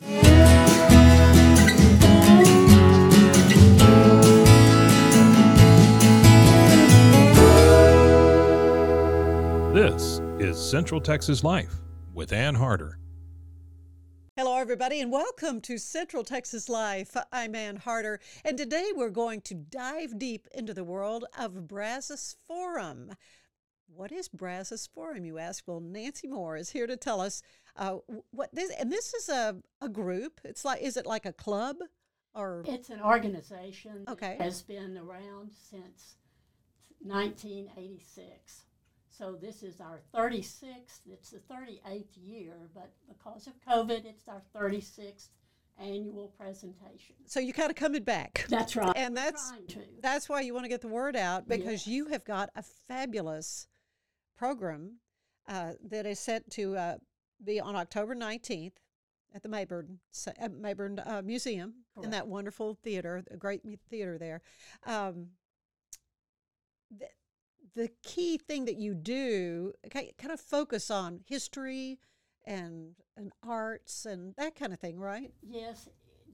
This is Central Texas Life with Ann Harder. Hello, everybody, and welcome to Central Texas Life. I'm Ann Harder, and today we're going to dive deep into the world of Brazos Forum. What is Brazos Forum, you ask? Well, Nancy Moore is here to tell us uh, what this, and this is a, a group. It's like, is it like a club or? It's an organization Okay. that has been around since 1986. So this is our 36th, it's the 38th year, but because of COVID, it's our 36th annual presentation. So you kind of coming back. That's right. And that's that's why you want to get the word out because Yes. you have got a fabulous program uh, that is set to uh, be on October 19th at the Mayborn, Mayborn uh, Museum in that wonderful theater, a great theater there. Um, the, the key thing that you do ki- kind of focus on history and, and arts and that kind of thing, right? Yes,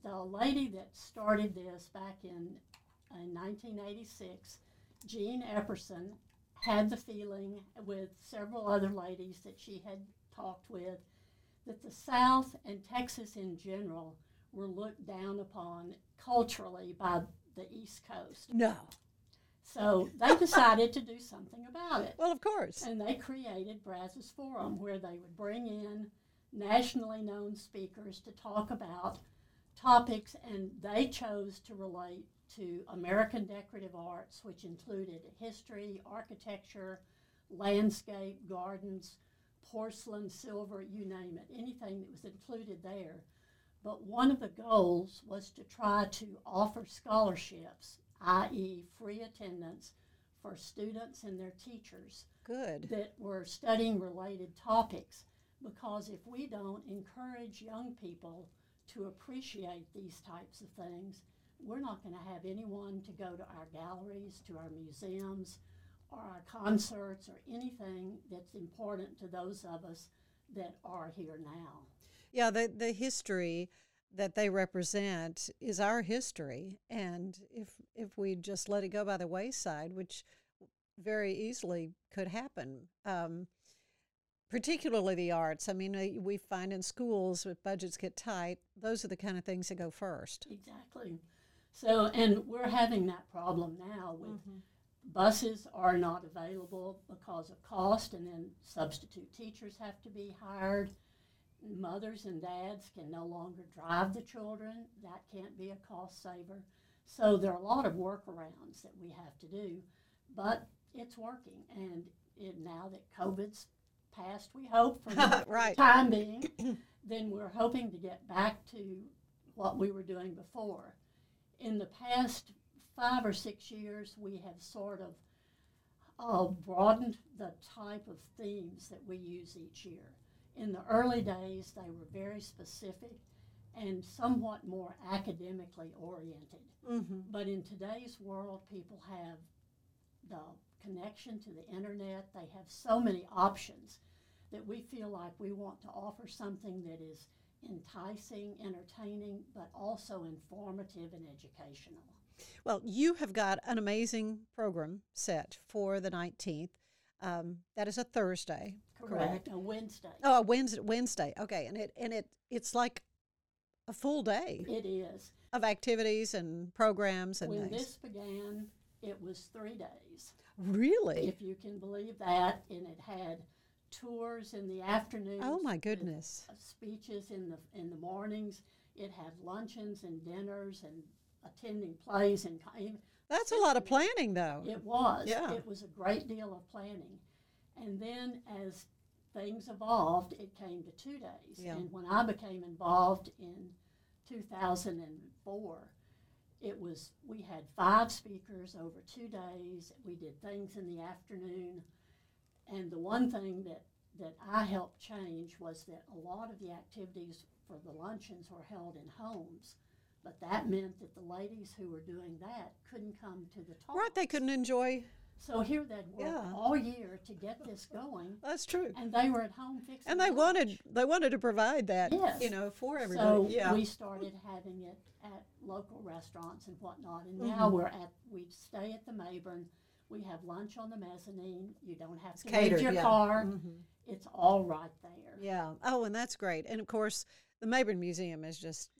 the lady that started this back in, in 1986, Jean Epperson, had the feeling with several other ladies that she had talked with that the South and Texas in general were looked down upon culturally by the East Coast. No. So they decided to do something about it. Well, of course. And they created Brazos Forum, where they would bring in nationally known speakers to talk about topics, and they chose to relate to American decorative arts, which included history, architecture, landscape, gardens, porcelain, silver, you name it, anything that was included there. But one of the goals was to try to offer scholarships, i.e., free attendance, for students and their teachers Good. that were studying related topics because if we don't encourage young people to appreciate these types of things, we're not going to have anyone to go to our galleries, to our museums, or our concerts, or anything that's important to those of us that are here now. Yeah, the the history that they represent is our history, and if if we just let it go by the wayside, which very easily could happen, um, particularly the arts. I mean, uh, we find in schools if budgets get tight, those are the kind of things that go first. Exactly. So, and we're having that problem now with buses are not available because of cost, and then substitute teachers have to be hired. Mothers and dads can no longer drive the children. That can't be a cost saver. So, there are a lot of workarounds that we have to do, but it's working. And it, now that COVID's passed, we hope, for the Right. time being, then we're hoping to get back to what we were doing before. In the past five or six years, we have sort of uh, broadened the type of themes that we use each year. In the early days, they were very specific and somewhat more academically oriented. Mm-hmm. But in today's world, people have the connection to the internet, they have so many options that we feel like we want to offer something that is enticing, entertaining, but also informative and educational. Well, you have got an amazing program set for the nineteenth. Um, that is a Thursday. Correct. A Wednesday. Oh, a Wednesday. Wednesday. Okay, and it and it it's like a full day It is. of activities and programs and When things. this began, it was three days. really? If you can believe that, and it had tours in the afternoon. Oh my goodness! speeches in the in the mornings. It had luncheons and dinners and attending plays and That's a lot of planning, though. it was Yeah. it was a great deal of planning. And then as things evolved, it came to two days. Yeah. And when I became involved in 2004, it was we had five speakers over two days. We did things in the afternoon, and the one thing that that I helped change was that a lot of the activities for the luncheons were held in homes. But that meant that the ladies who were doing that couldn't come to the talk. Right, they couldn't enjoy. So here they'd work Yeah. all year to get this going, That's true. and they were at home fixing. And they lunch. wanted they wanted to provide that, Yes. you know, for everybody. So yeah. we started having it at local restaurants and whatnot, and Mm-hmm. now we're at we stay at the Mayborn. We have lunch on the mezzanine. You don't have to leave your yeah. car. Mhm. It's all right there. yeah. Oh, and that's great. And of course, the Mayborn Museum is just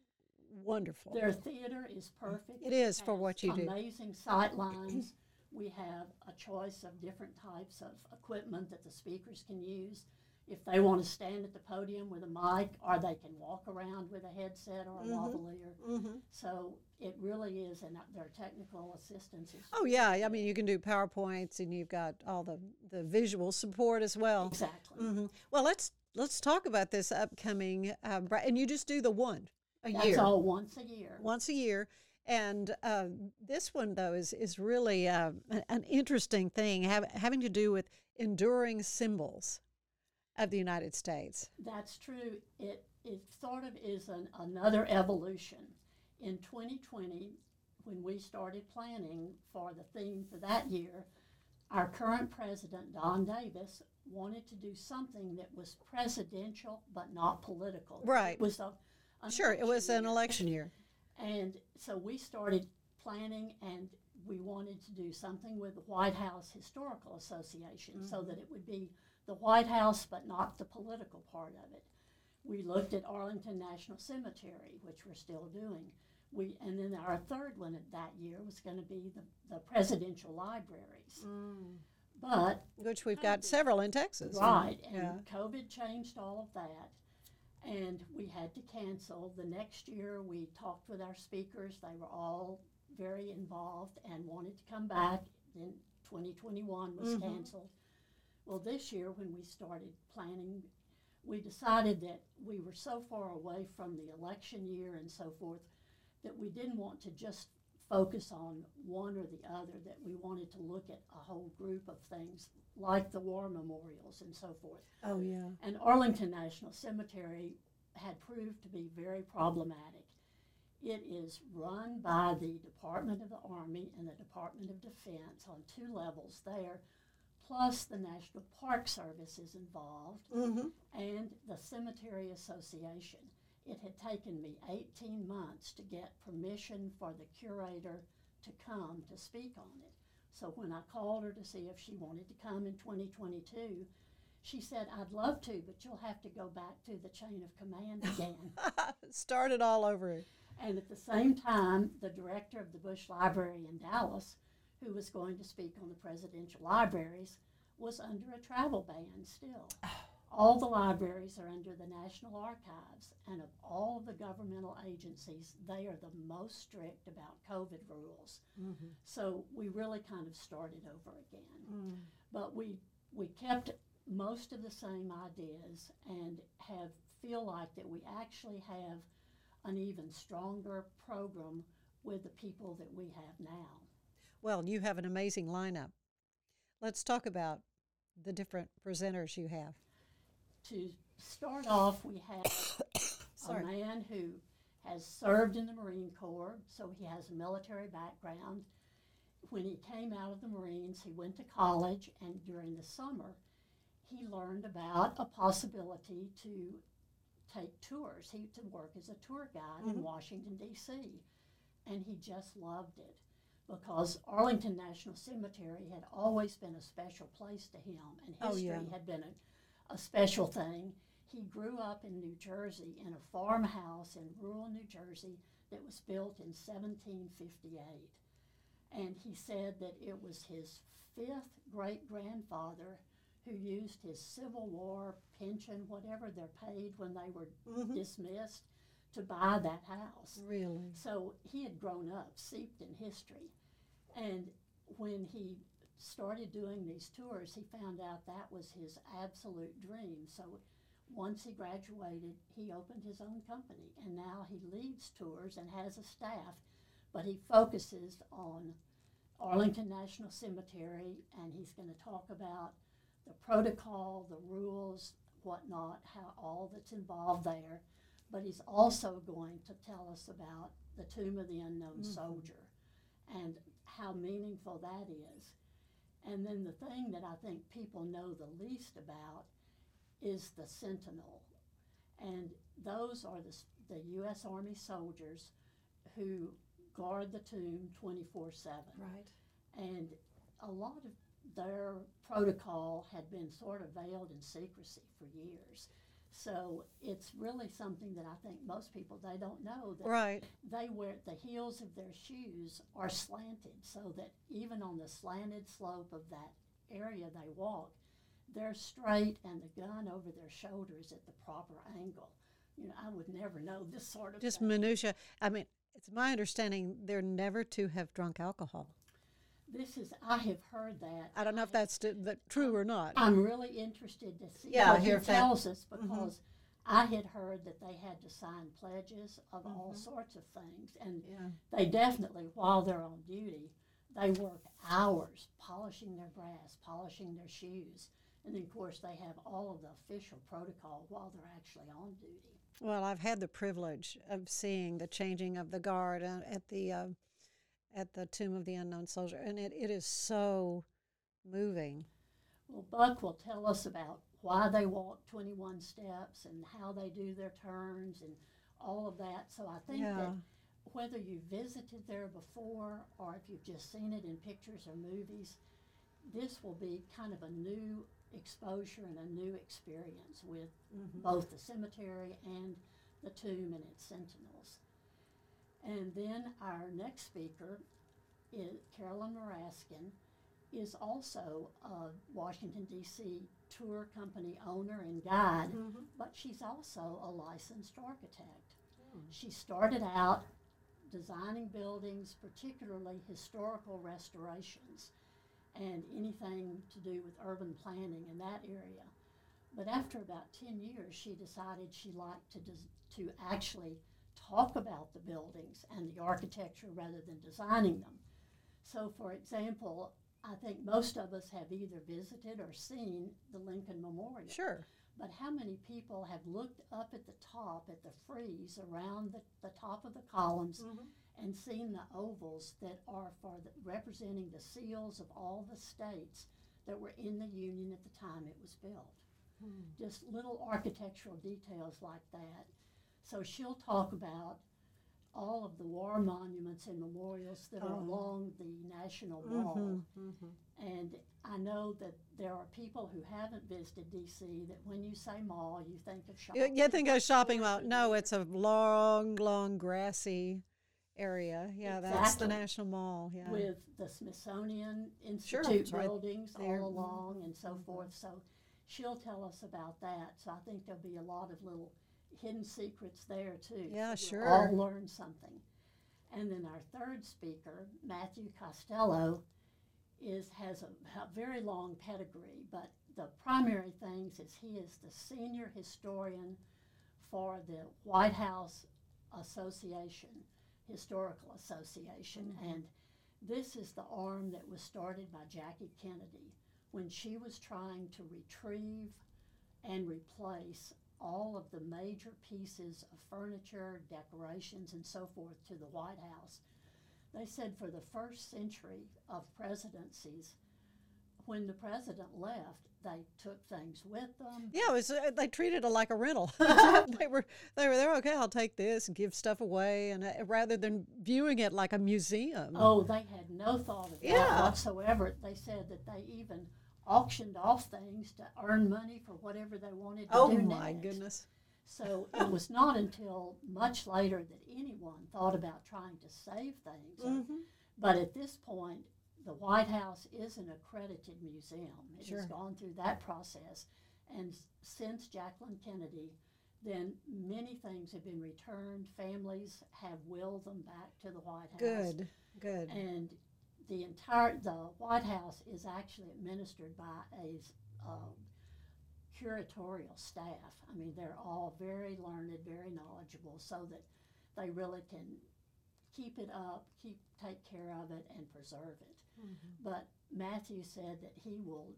wonderful. Their theater is perfect. It is for what you do. Amazing sight lines. we have a choice of different types of equipment that the speakers can use. If they want to stand at the podium with a mic, or they can walk around with a headset or a lavalier. hmm So it really is, and their technical assistance is Oh yeah, I mean you can do powerpoints and you've got all the the visual support as well. exactly. hmm Well, let's let's talk about this upcoming, uh, and you just do the one a That's year, all once a year. once a year. And uh, this one though is is really uh, an- interesting thing, have, having to do with enduring symbols of the United States. That's true. It it sort of is an, another evolution. In 2020, when we started planning for the theme for that year, our current president Don Davis wanted to do something that was presidential but not political. Right. It was a Sure, it was election an election year. And so we started planning and we wanted to do something with the White House Historical Association so mm-hmm. that it would be the White House but not the political part of it. We looked at Arlington National Cemetery, which we're still doing. We, and then our third one at that year was going to be the, the presidential libraries. Mm. But Which we've got several in Texas. Right, and Yeah. COVID changed all of that, and we had to cancel. The next year, we talked with our speakers. They were all very involved and wanted to come back. Then 2021 was Mhm. canceled. Well, this year, when we started planning, we decided that we were so far away from the election year and so forth that we didn't want to just focus on one or the other, that we wanted to look at a whole group of things like the war memorials and so forth. Oh yeah. And Arlington National Cemetery had proved to be very problematic. It is run by the Department of the Army and the Department of Defense on two levels there, plus the National Park Service is involved Mm-hmm. and the Cemetery Association. It had taken me 18 months to get permission for the curator to come to speak on it. So when I called her to see if she wanted to come in 2022, she said, I'd love to, but you'll have to go back to the chain of command again. Start it all over. and at the same time, the director of the Bush Library in Dallas, who was going to speak on the presidential libraries, was under a travel ban still. All the libraries are under the National Archives, and of all of the governmental agencies, they are the most strict about COVID rules. Mm-hmm. So we really kind of started over again. Mm. But we, we kept most of the same ideas and have feel like that we actually have an even stronger program with the people that we have now. Well, you have an amazing lineup. Let's talk about the different presenters you have. To start off, we have a Sorry. man who has served in the Marine Corps, so he has a military background. When he came out of the Marines, he went to college, and during the summer, he learned about a possibility to take tours. He to work as a tour guide in Mhm. Washington D.C., and he just loved it because Arlington National Cemetery had always been a special place to him, and Oh, history yeah. had been a, a special thing. He grew up in New Jersey in a farmhouse in rural New Jersey that was built in 1758. And he said that it was his fifth great grandfather who used his Civil War pension, whatever they're paid when they were Mhm. dismissed, to buy that house. Really? So he had grown up steeped in history. And when he started doing these tours, he found out that was his absolute dream. So once he graduated, he opened his own company, and now he leads tours and has a staff, but he focuses on Arlington National Cemetery, and he's going to talk about the protocol, the rules, whatnot, how all that's involved there. But he's also going to tell us about the Tomb of the Unknown mm-hmm. Soldier and how meaningful that is. And then the thing that I think people know the least about is the Sentinel. And those are the, the U.S. Army soldiers who guard the tomb 24 7. Right. And a lot of their protocol had been sort of veiled in secrecy for years. So it's really something that I think most people they don't know that Right. they wear the heels of their shoes are slanted so that even on the slanted slope of that area they walk, they're straight and the gun over their shoulder is at the proper angle. You know, I would never know this sort of Just thing. minutia. I mean, it's my understanding they're never to have drunk alcohol. This is I have heard that. I don't know if that's t- that true or not. I'm really interested to see Yeah, what he hear that- tells us because I had heard that they had to sign pledges of all sorts of things, and Yeah. they definitely, while they're on duty, they work hours polishing their brass, polishing their shoes, and then of course they have all of the official protocol while they're actually on duty. Well, I've had the privilege of seeing the changing of the guard uh, at the uh, at the Tomb of the Unknown Soldier, and it, it is so moving. Well, Buck will tell us about why they walk 21 steps and how they do their turns and all of that. So I think that whether you visited there before or if you've just seen it in pictures or movies, this will be kind of a new exposure and a new experience with mm-hmm. both the cemetery and the tomb and its sentinels. And then our next speaker is Carolyn Maraskin is also a Washington D.C. tour company owner and guide, mm-hmm. but she's also a licensed architect. She started out designing buildings, particularly historical restorations and anything to do with urban planning in that area. But after about 10 years, she decided she liked to, des- to actually talk about the buildings and the architecture rather than designing them. So, for example, I think most of us have either visited or seen the Lincoln Memorial. Sure. But how many people have looked up at the top, at the frieze around the, the top of the columns, mm-hmm. and seen the ovals that are for the, representing the seals of all the states that were in the Union at the time it was built? Hmm. Just little architectural details like that. So she'll talk about all of the war monuments and memorials that are Oh. along the National mm-hmm, Mall. Mm-hmm. And I know that there are people who haven't visited DC that when you say mall, you think of You, shopping. you think of shopping mall? No, it's a long, long grassy area. Yeah, that's the Exactly. National Mall. Yeah. with the Smithsonian Institute it's right buildings there. all along and so mm-hmm. forth. So she'll tell us about that. So I think there'll be a lot of little hidden secrets there too. Yeah, sure. All learn something. And then our third speaker, Matthew Costello, is has a, a very long pedigree, but the primary things is he is the senior historian for the White House Association, Historical Association, and this is the arm that was started by Jackie Kennedy when she was trying to retrieve and replace all of the major pieces of furniture, decorations, and so forth to the White House. They said for the first century of presidencies, when the president left, they took things with them. Yeah, it was, uh, they treated it like a rental. they were they were there. Okay, I'll take this and give stuff away, and uh, rather than viewing it like a museum. Oh, they had no thought of Yeah. that whatsoever. They said that they even auctioned off things to earn money for whatever they wanted to Oh do my next. goodness. So it was not until much later that anyone thought about trying to save things. Mm-hmm. But at this point, the White House is an accredited museum. It Sure. has gone through that process. And since Jacqueline Kennedy, then many things have been returned. Families have willed them back to the White House. Good, good. And the entire the White House is actually administered by a um, curatorial staff. I mean, they're all very learned, very knowledgeable, so that they really can keep it up, keep take care of it, and preserve it. But Matthew said that he will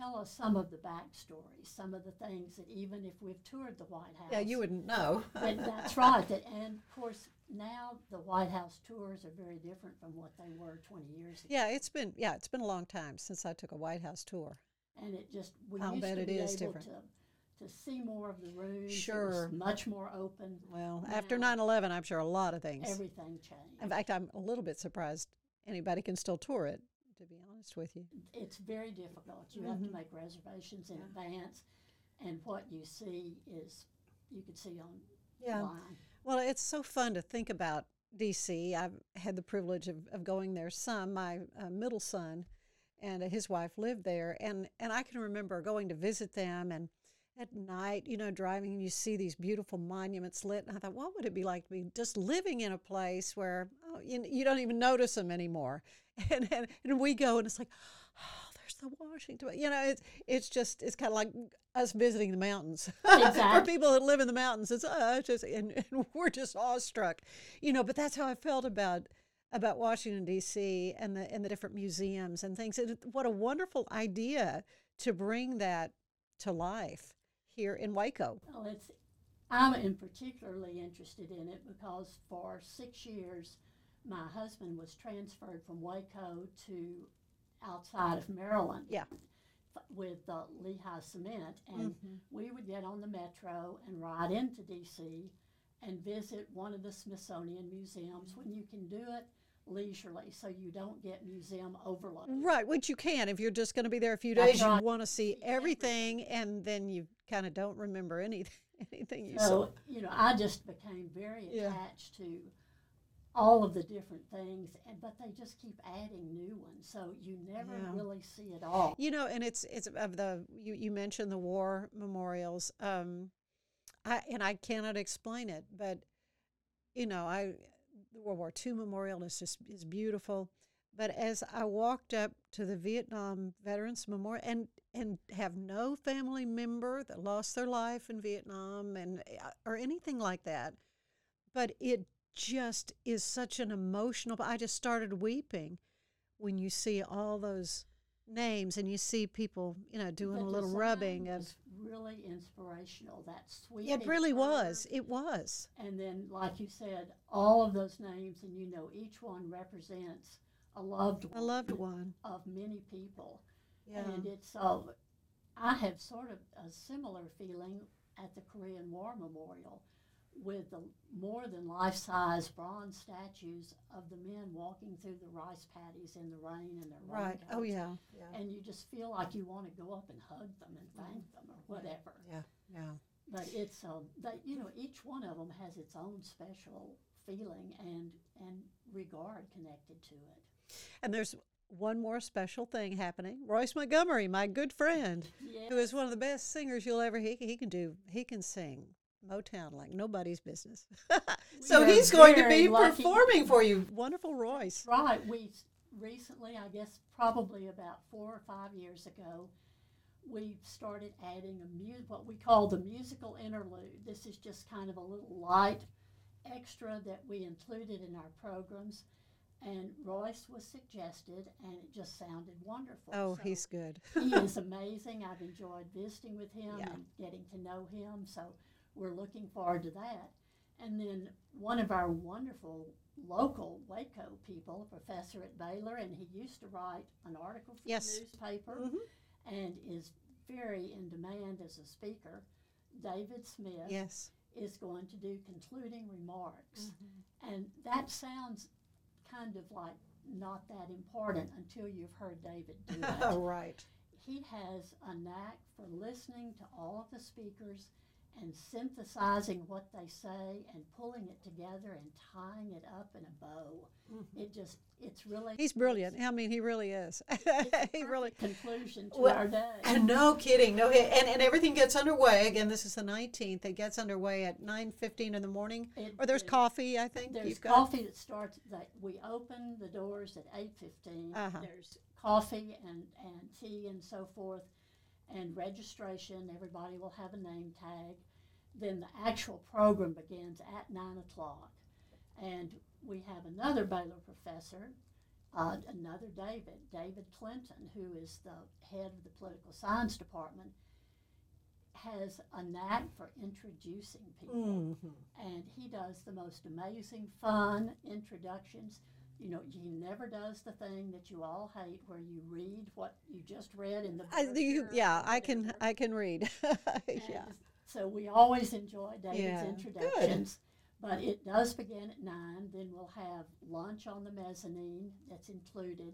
tell us some of the backstory, some of the things that even if we've toured the White House, Yeah, you wouldn't know. that, that's right. That, and of course, now the White House tours are very different from what they were 20 years ago. yeah, it's been yeah, it's been a long time since I took a White House tour. And it just we I'll used bet to it be is able different. to to see more of the rooms. It was Sure. much more open. Well, after 9/11, I'm sure a lot of things. everything changed. In fact, I'm a little bit surprised anybody can still tour it. To be honest with you. it's very difficult. You have to make reservations in advance, and what you see is you can see on Yeah. line. Well, it's so fun to think about DC. I've had the privilege of, of going there some. My uh, middle son and uh, his wife lived there, and, and I can remember going to visit them and at night, you know, driving and you see these beautiful monuments lit. And I thought, what would it be like to be just living in a place where oh, you, you don't even notice them anymore? And, and, and we go and it's like, oh, there's the Washington. You know, it's, it's just, it's kind of like us visiting the mountains. For people that live in the mountains, it's, uh, it's just, and, and we're just awestruck, you know. But that's how I felt about about Washington D.C. and the and the different museums and things. And what a wonderful idea to bring that to life here in Waco. Well, it's I'm in particularly interested in it because for six years, my husband was transferred from Waco to outside of Maryland. Yeah. f- With uh, Lehigh Cement, and we would get on the metro and ride into D.C. and visit one of the Smithsonian museums when you can do it leisurely, so you don't get museum overload. Right, which you can if you're just going to be there a few That's days. right. You want to see everything, and then you kind of don't remember anything. Anything you saw. So, you know, I just became very Yeah. attached to all of the different things, and but they just keep adding new ones, so you never Yeah. really see it all. You know, and it's it's of the you, you mentioned the war memorials. Um, I and I cannot explain it, but you know, I the World War II memorial is just is beautiful. But as I walked up to the Vietnam Veterans Memorial and and have no family member that lost their life in Vietnam and uh, or anything like that, but it just is such an emotional. I just started weeping when you see all those names and you see people, you know, doing The a little rubbing of. was really inspirational. That sweet. It really was. It was. And then, like you said, all of those names, and you know, each one represents a loved one. A loved one. of many people. Yeah. And it's uh, I have sort of a similar feeling at the Korean War Memorial with the more than life size bronze statues of the men walking through the rice paddies in the rain and their Right. Oh yeah. Yeah. And you just feel like you want to go up and hug them and thank them or whatever. Yeah. Yeah. But it's um, that you know each one of them has its own special feeling and and regard connected to it. And there's one more special thing happening. Royce Montgomery, my good friend, who is one of the best singers you'll ever he he can do. He can sing Motown like nobody's business. so are he's going to be lucky. performing for you. Wonderful Royce. Right. We recently, I guess probably about four or five years ago, we started adding a mu- what we call the musical interlude. This is just kind of a little light extra that we included in our programs. And Royce was suggested, and it just sounded wonderful. Oh, So he's good. he is amazing. I've enjoyed visiting with him Yeah. and getting to know him. So we're looking forward to that. And then one of our wonderful local Waco people, a professor at Baylor, and he used to write an article for Yes. the newspaper Mhm. and is very in demand as a speaker. David Smith Yes. is going to do concluding remarks. Mm-hmm. And that sounds kind of like not that important until you've heard David do it Oh, right. he has a knack for listening to all of the speakers and synthesizing what they say and pulling it together and tying it up in a bow. It just, it's really. He's brilliant. I mean, he really is. he really. Conclusion to Well, our day. And no kidding, no hit. And, and everything gets underway. Again, this is the 19th. It gets underway at 9.15 in the morning. It- or there's it- coffee, I think. There's you've got. coffee that starts that we open the doors at eight Uh-huh. There's coffee and, and tea and so forth, and registration. Everybody will have a name tag. Then the actual program begins at 9 o'clock. And we have another Baylor professor, uh, another David, David Clinton, who is the head of the political science department, has a knack for introducing people. Mhm. And he does the most amazing, fun introductions. You know, he never does the thing that you all hate where you read what you just read in the I, you, yeah, I can. I can read. yeah. So we always enjoy David's Yeah, good. introductions. But it does begin at nine. Then we'll have lunch on the mezzanine that's included.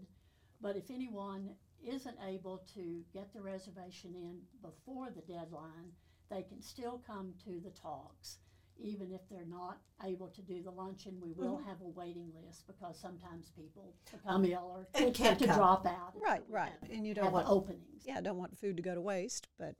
But if anyone isn't able to get the reservation in before the deadline, they can still come to the talks. Even if they're not able to do the luncheon, we will Mm-hmm. have a waiting list because sometimes people become ill or And have can't to come. drop out. Right, right. And you don't have want openings. yeah, don't want food to go to waste. But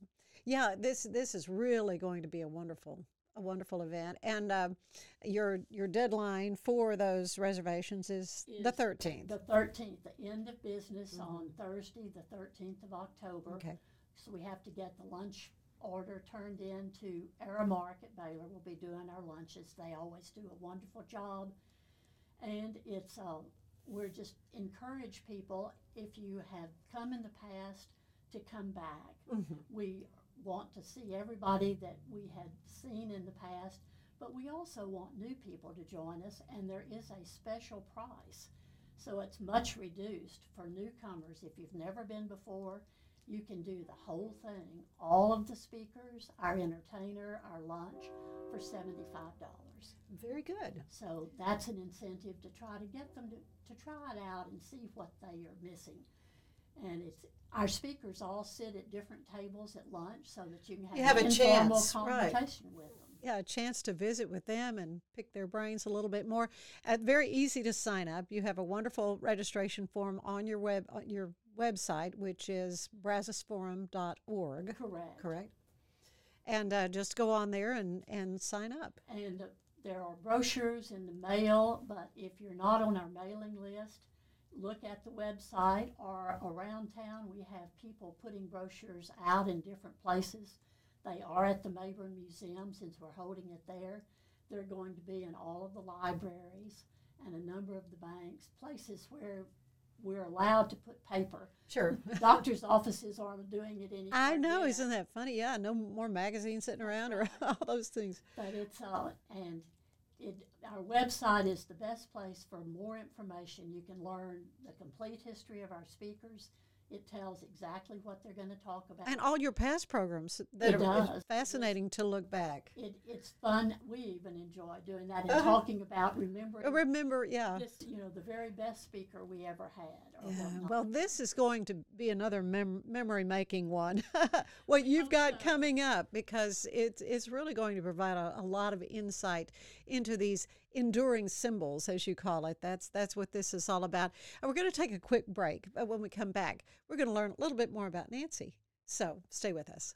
yeah, this this is really going to be a wonderful a wonderful event. And um, your your deadline for those reservations is, the Is thirteenth. The thirteenth, the end of business on Thursday, the thirteenth of October. Okay. So we have to get the lunch order turned in to Aramark at Baylor. We'll be doing our lunches. They always do a wonderful job. And it's, uh, we're just encourage people, if you have come in the past, to come back. Mm-hmm. We want to see everybody that we had seen in the past, but we also want new people to join us, and there is a special price. So it's much reduced for newcomers. If you've never been before, you can do the whole thing. All of the speakers, our entertainer, our lunch for $75. Very good. So that's an incentive to try to get them to, to try it out and see what they are missing. And it's our speakers all sit at different tables at lunch so that you can have, You have an a informal chance, right. conversation with them. Yeah, a chance to visit with them and pick their brains a little bit more. Uh, very easy to sign up. You have a wonderful registration form on your web on your website, which is brazosforum.org. Correct. Correct. And uh, just go on there and, and sign up. And uh, there are brochures in the mail, but if you're not on our mailing list, look at the website or around town. We have people putting brochures out in different places. They are at the Mayborn Museum since we're holding it there. They're going to be in all of the libraries and a number of the banks, places where we're allowed to put paper. Sure. Doctors' offices aren't doing it anymore. I know, yet. isn't that funny? Yeah, no more magazines sitting around or all those things. But it's uh, and it our website is the best place for more information. You can learn the complete history of our speakers. It tells exactly what they're going to talk about. And all your past programs that It are does. fascinating to look back. it, it's fun. We even enjoy doing that and Uh-huh. talking about remembering Remember, yeah. this, you know, the very best speaker we ever had. Or Yeah, whatnot. well, this is going to be another mem- memory making one. what you've got coming up, because it's it's really going to provide a, a lot of insight into these enduring symbols, as you call it. That's that's what this is all about. And we're going to take a quick break, but when we come back, we're going to learn a little bit more about Nancy. So stay with us.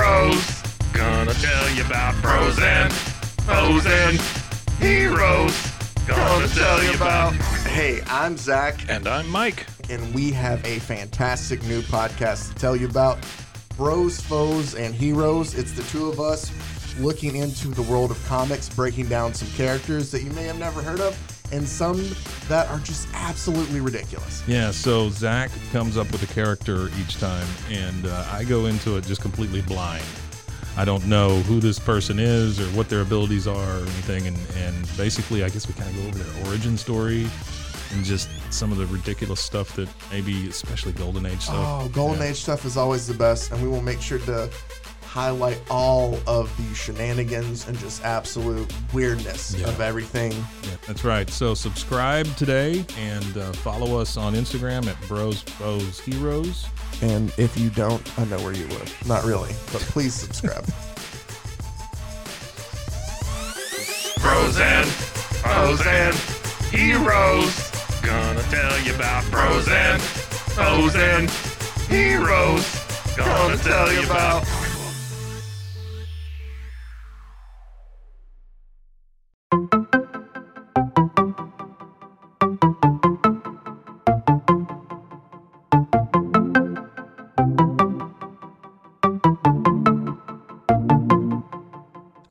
Heroes. Gonna tell you about bros and foes and heroes. Gonna tell you about. Hey, I'm Zach, And I'm Mike. and we have a fantastic new podcast to tell you about Bros, Foes, and Heroes. It's the two of us looking into the world of comics, breaking down some characters that you may have never heard of, and some that are just absolutely ridiculous. Yeah, so Zach comes up with a character each time, and uh, I go into it just completely blind. I don't know who this person is or what their abilities are or anything, and, and basically, I guess we kind of go over their origin story and just some of the ridiculous stuff that maybe, especially Golden Age stuff. Oh, Golden Yeah. Age stuff is always the best, and we will make sure to highlight all of the shenanigans and just absolute weirdness Yeah. of everything. Yeah, that's right. So subscribe today and uh, follow us on Instagram at Bros Foes Heroes. And if you don't, I know where you live. Not really, but please subscribe. Bros and foes and heroes. Gonna tell you about bros and foes and heroes. Gonna tell you about.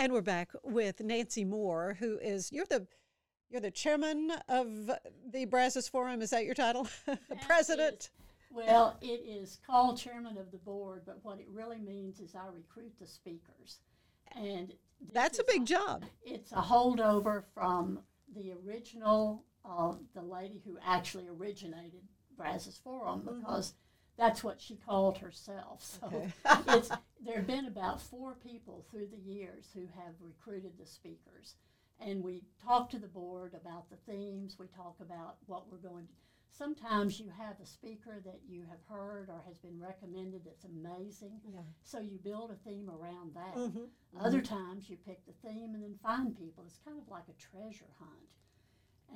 And we're back with Nancy Moore, who is you're the you're the chairman of the Brazos Forum. Is that your title? President. is- well, it is called chairman of the board, but what it really means is I recruit the speakers. And That's a big job. It's a holdover from the original, uh, the lady who actually originated Brazos Forum because that's what she called herself. So Okay. it's there have been about four people through the years who have recruited the speakers, and we talk to the board about the themes. We talk about what we're going to. Sometimes you have a speaker that you have heard or has been recommended that's amazing, Yeah. so you build a theme around that. Mhm, Other times you pick the theme and then find people. It's kind of like a treasure hunt.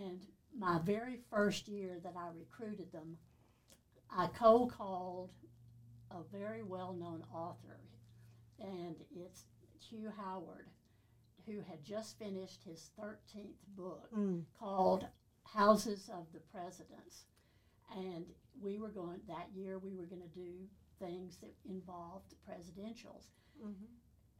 And my very first year that I recruited them, I cold called a very well known author, and it's Hugh Howard, who had just finished his 13th book Mm. called Houses of the Presidents. And we were going, that year, we were going to do things that involved the presidentials.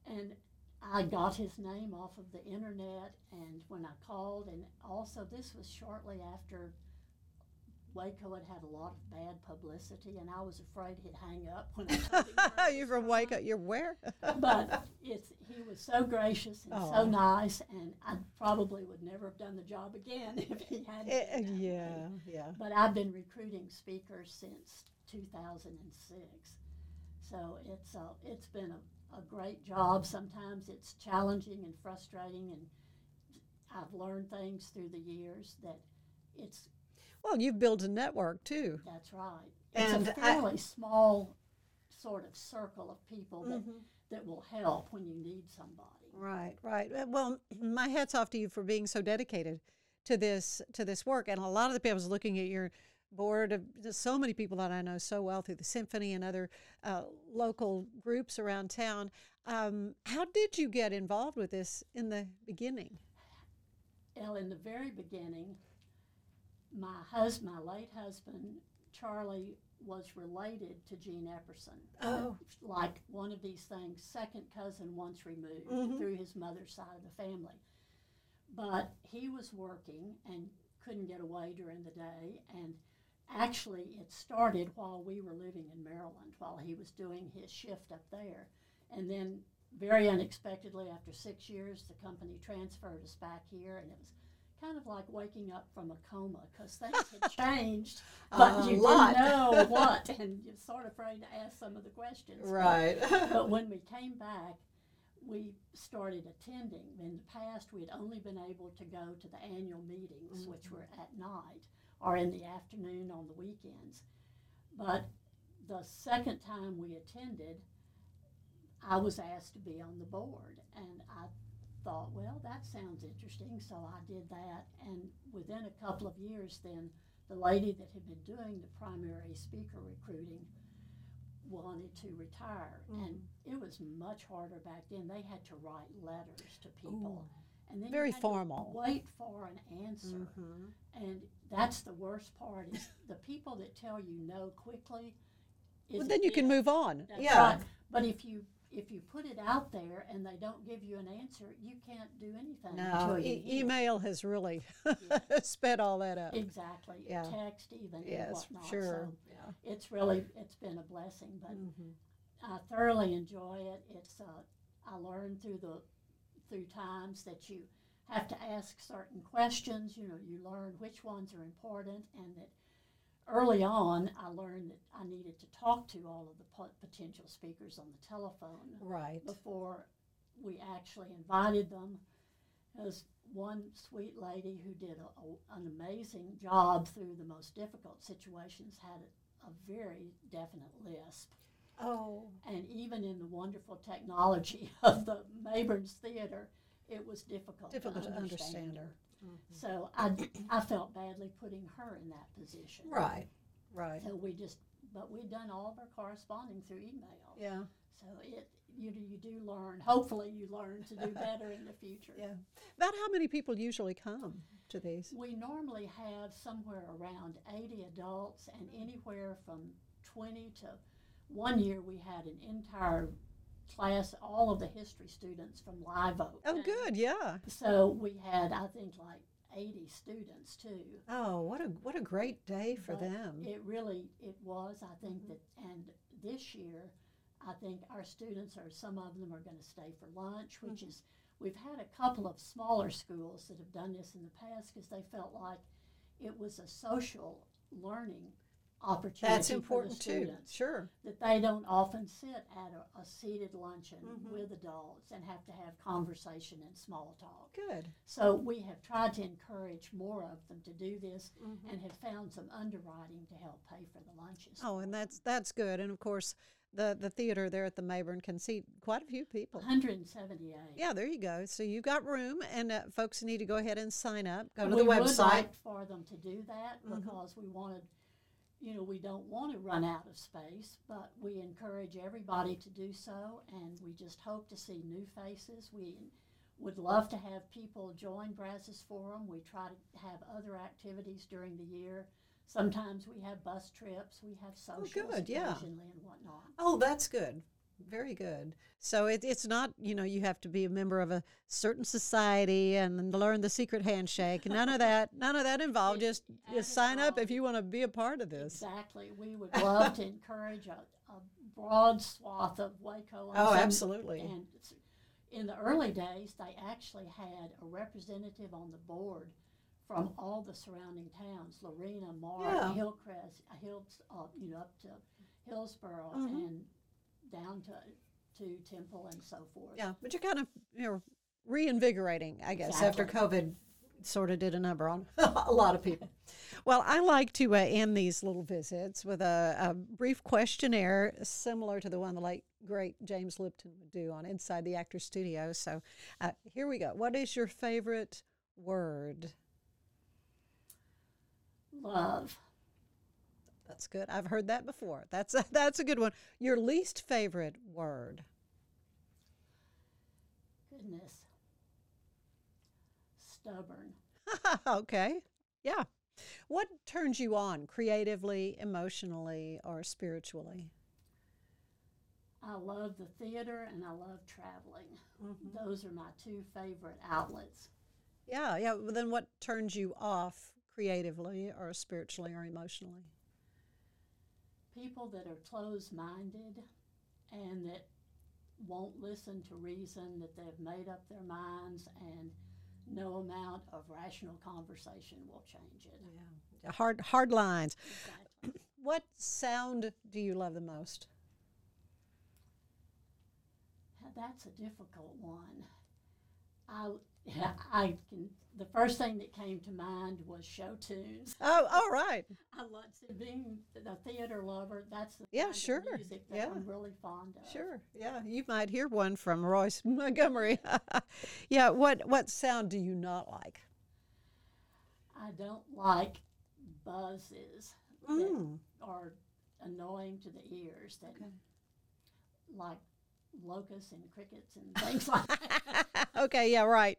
And I got his name off of the internet, and when I called, and also this was shortly after Waco had had a lot of bad publicity, and I was afraid he'd hang up when I you're from Waco. You're where? but it's he was so gracious and Aw. so nice, and I probably would never have done the job again if he hadn't. Eh, that way. yeah, yeah. But I've been recruiting speakers since 2006, so it's uh, it's been a, a great job. Sometimes it's challenging and frustrating, and I've learned things through the years that it's Well, you've built a network too. that's right. It's And a I- fairly small sort of circle of people that, Mhm. that will help when you need somebody. Right, right. Uh, Well, my hats off to you for being so dedicated to this to this work. And a lot of the people I was looking at your board of there's so many people that I know so well through the symphony and other uh, local groups around town. Um, how did you get involved with this in the beginning? Well, in the very beginning, my husband, my late husband, Charlie, was related to Gene Epperson. Oh. Like one of these things, second cousin once removed Mhm. through his mother's side of the family. But he was working and couldn't get away during the day. And actually, it started while we were living in Maryland, while he was doing his shift up there. And then, very unexpectedly, after six years, the company transferred us back here, and it was kind of like waking up from a coma because things had changed, but A uh, you lot. didn't know what, and you're sort of afraid to ask some of the questions. Right. but when we came back, we started attending. In the past, we had only been able to go to the annual meetings, mm-hmm. which were at night or in the afternoon on the weekends. But the second time we attended, I was asked to be on the board, and I thought, well, that sounds interesting, so I did that. And within a couple of years, then the lady that had been doing the primary speaker recruiting wanted to retire, mm-hmm. and it was much harder back then. They had to write letters to people, and then you Very had to formal. wait for an answer. Mm-hmm. And that's the worst part is the people that tell you no quickly. Well, then you can it. move on. That's yeah. right. But if you if you put it out there and they don't give you an answer, you can't do anything No, e- email has really sped all that up. Exactly. Yeah. Text even and Yes, whatnot. sure. So Yeah. it's really it's been a blessing, but Mhm. I thoroughly enjoy it. It's uh, I learned through the through times that you have to ask certain questions. You know, you learn which ones are important, and that early on I learned that I needed to talk to all of the po- potential speakers on the telephone Right. before we actually invited them. There's one sweet lady who did a, a- an amazing job through the most difficult situations, had a, a very definite lisp. Oh. And even in the wonderful technology of the Mayborn's Theater, it was difficult, Difficult to understand, understand her. So I, I felt badly putting her in that position. Right. Right. So we just, but we'd done all of our corresponding through email. Yeah. So it, you do, you do learn. Hopefully, you learn to do better in the future. Yeah. About how many people usually come to these? We normally have somewhere around 80 adults and anywhere from 20 to one year we had an entire class, all of the history students from Live Oak. Oh, good. Yeah. So we had, I think, like 80 students too. Oh, what a what a great day for But them. It really, it was. I think that, and this year, I think our students are, some of them are going to stay for lunch, which mm-hmm. is, we've had a couple of smaller schools that have done this in the past because they felt like it was a social learning opportunity That's for important the too. Sure. That they don't often sit at a, a seated luncheon Mhm. with adults and have to have conversation and small talk. Good. So we have tried to encourage more of them to do this Mhm. and have found some underwriting to help pay for the lunches. Oh, and that's that's good. And of course, the the theater there at the Mayborn can seat quite a few people. 178. Yeah, there you go. So you've got room, and uh, folks need to go ahead and sign up. Go to we the would website. like for them to do that Mhm. because we wanted, you know, we don't want to run out of space, but we encourage everybody to do so, and we just hope to see new faces. We would love to have people join Brazos Forum. We try to have other activities during the year. Sometimes we have bus trips, we have oh, socials good, yeah. occasionally and whatnot. Oh, that's good. Very good. So it, it's not, you know, you have to be a member of a certain society and learn the secret handshake. None of that. None of that involved. Just just sign up if you want to be a part of this. Exactly. We would love to encourage a, a broad swath of Waco. and Oh, some- absolutely. And in the early days, they actually had a representative on the board from all the surrounding towns: Lorena, Mart, Yeah. Hillcrest, Hills, uh, you know, up to Hillsboro Mhm. and down to to Temple and so forth. Yeah, but you're kind of you know reinvigorating, I guess, after COVID sort of did a number on a lot of people. Well, I like to uh, end these little visits with a, a brief questionnaire similar to the one the late great James Lipton would do on Inside the Actor Studio. So uh, here we go. What is your favorite word? Love. That's good. I've heard that before. That's a, that's a good one. Your least favorite word? Goodness. Stubborn. okay. Yeah. What turns you on creatively, emotionally, or spiritually? I love the theater and I love traveling. Mm-hmm. Those are my two favorite outlets. Yeah, yeah. Well, then what turns you off creatively or spiritually or emotionally? People that are closed minded and that won't listen to reason, that they've made up their minds, and no amount of rational conversation will change it. Yeah. Hard hard lines. Exactly. What sound do you love the most? That's a difficult one. I, I can. The first thing that came to mind was show tunes. Oh, all right. I love to being a theater lover. That's the Yeah, sure. music that Yeah. I'm really fond of. Sure. Yeah, you might hear one from Royce Montgomery. yeah. What what sound do you not like? I don't like buzzes that Mm. are annoying to the ears. That like locusts and crickets and things like that. okay. Yeah. Right.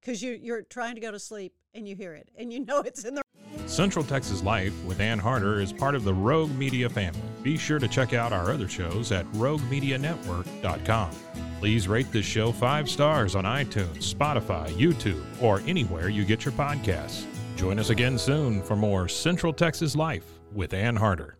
Because you you're trying to go to sleep and you hear it and you know it's in the Central Texas Life with Ann Harder is part of the Rogue Media family. Be sure to check out our other shows at roguemedianetwork.com. Please rate this show five stars on iTunes, Spotify, YouTube, or anywhere you get your podcasts. Join us again soon for more Central Texas Life with Ann Harder.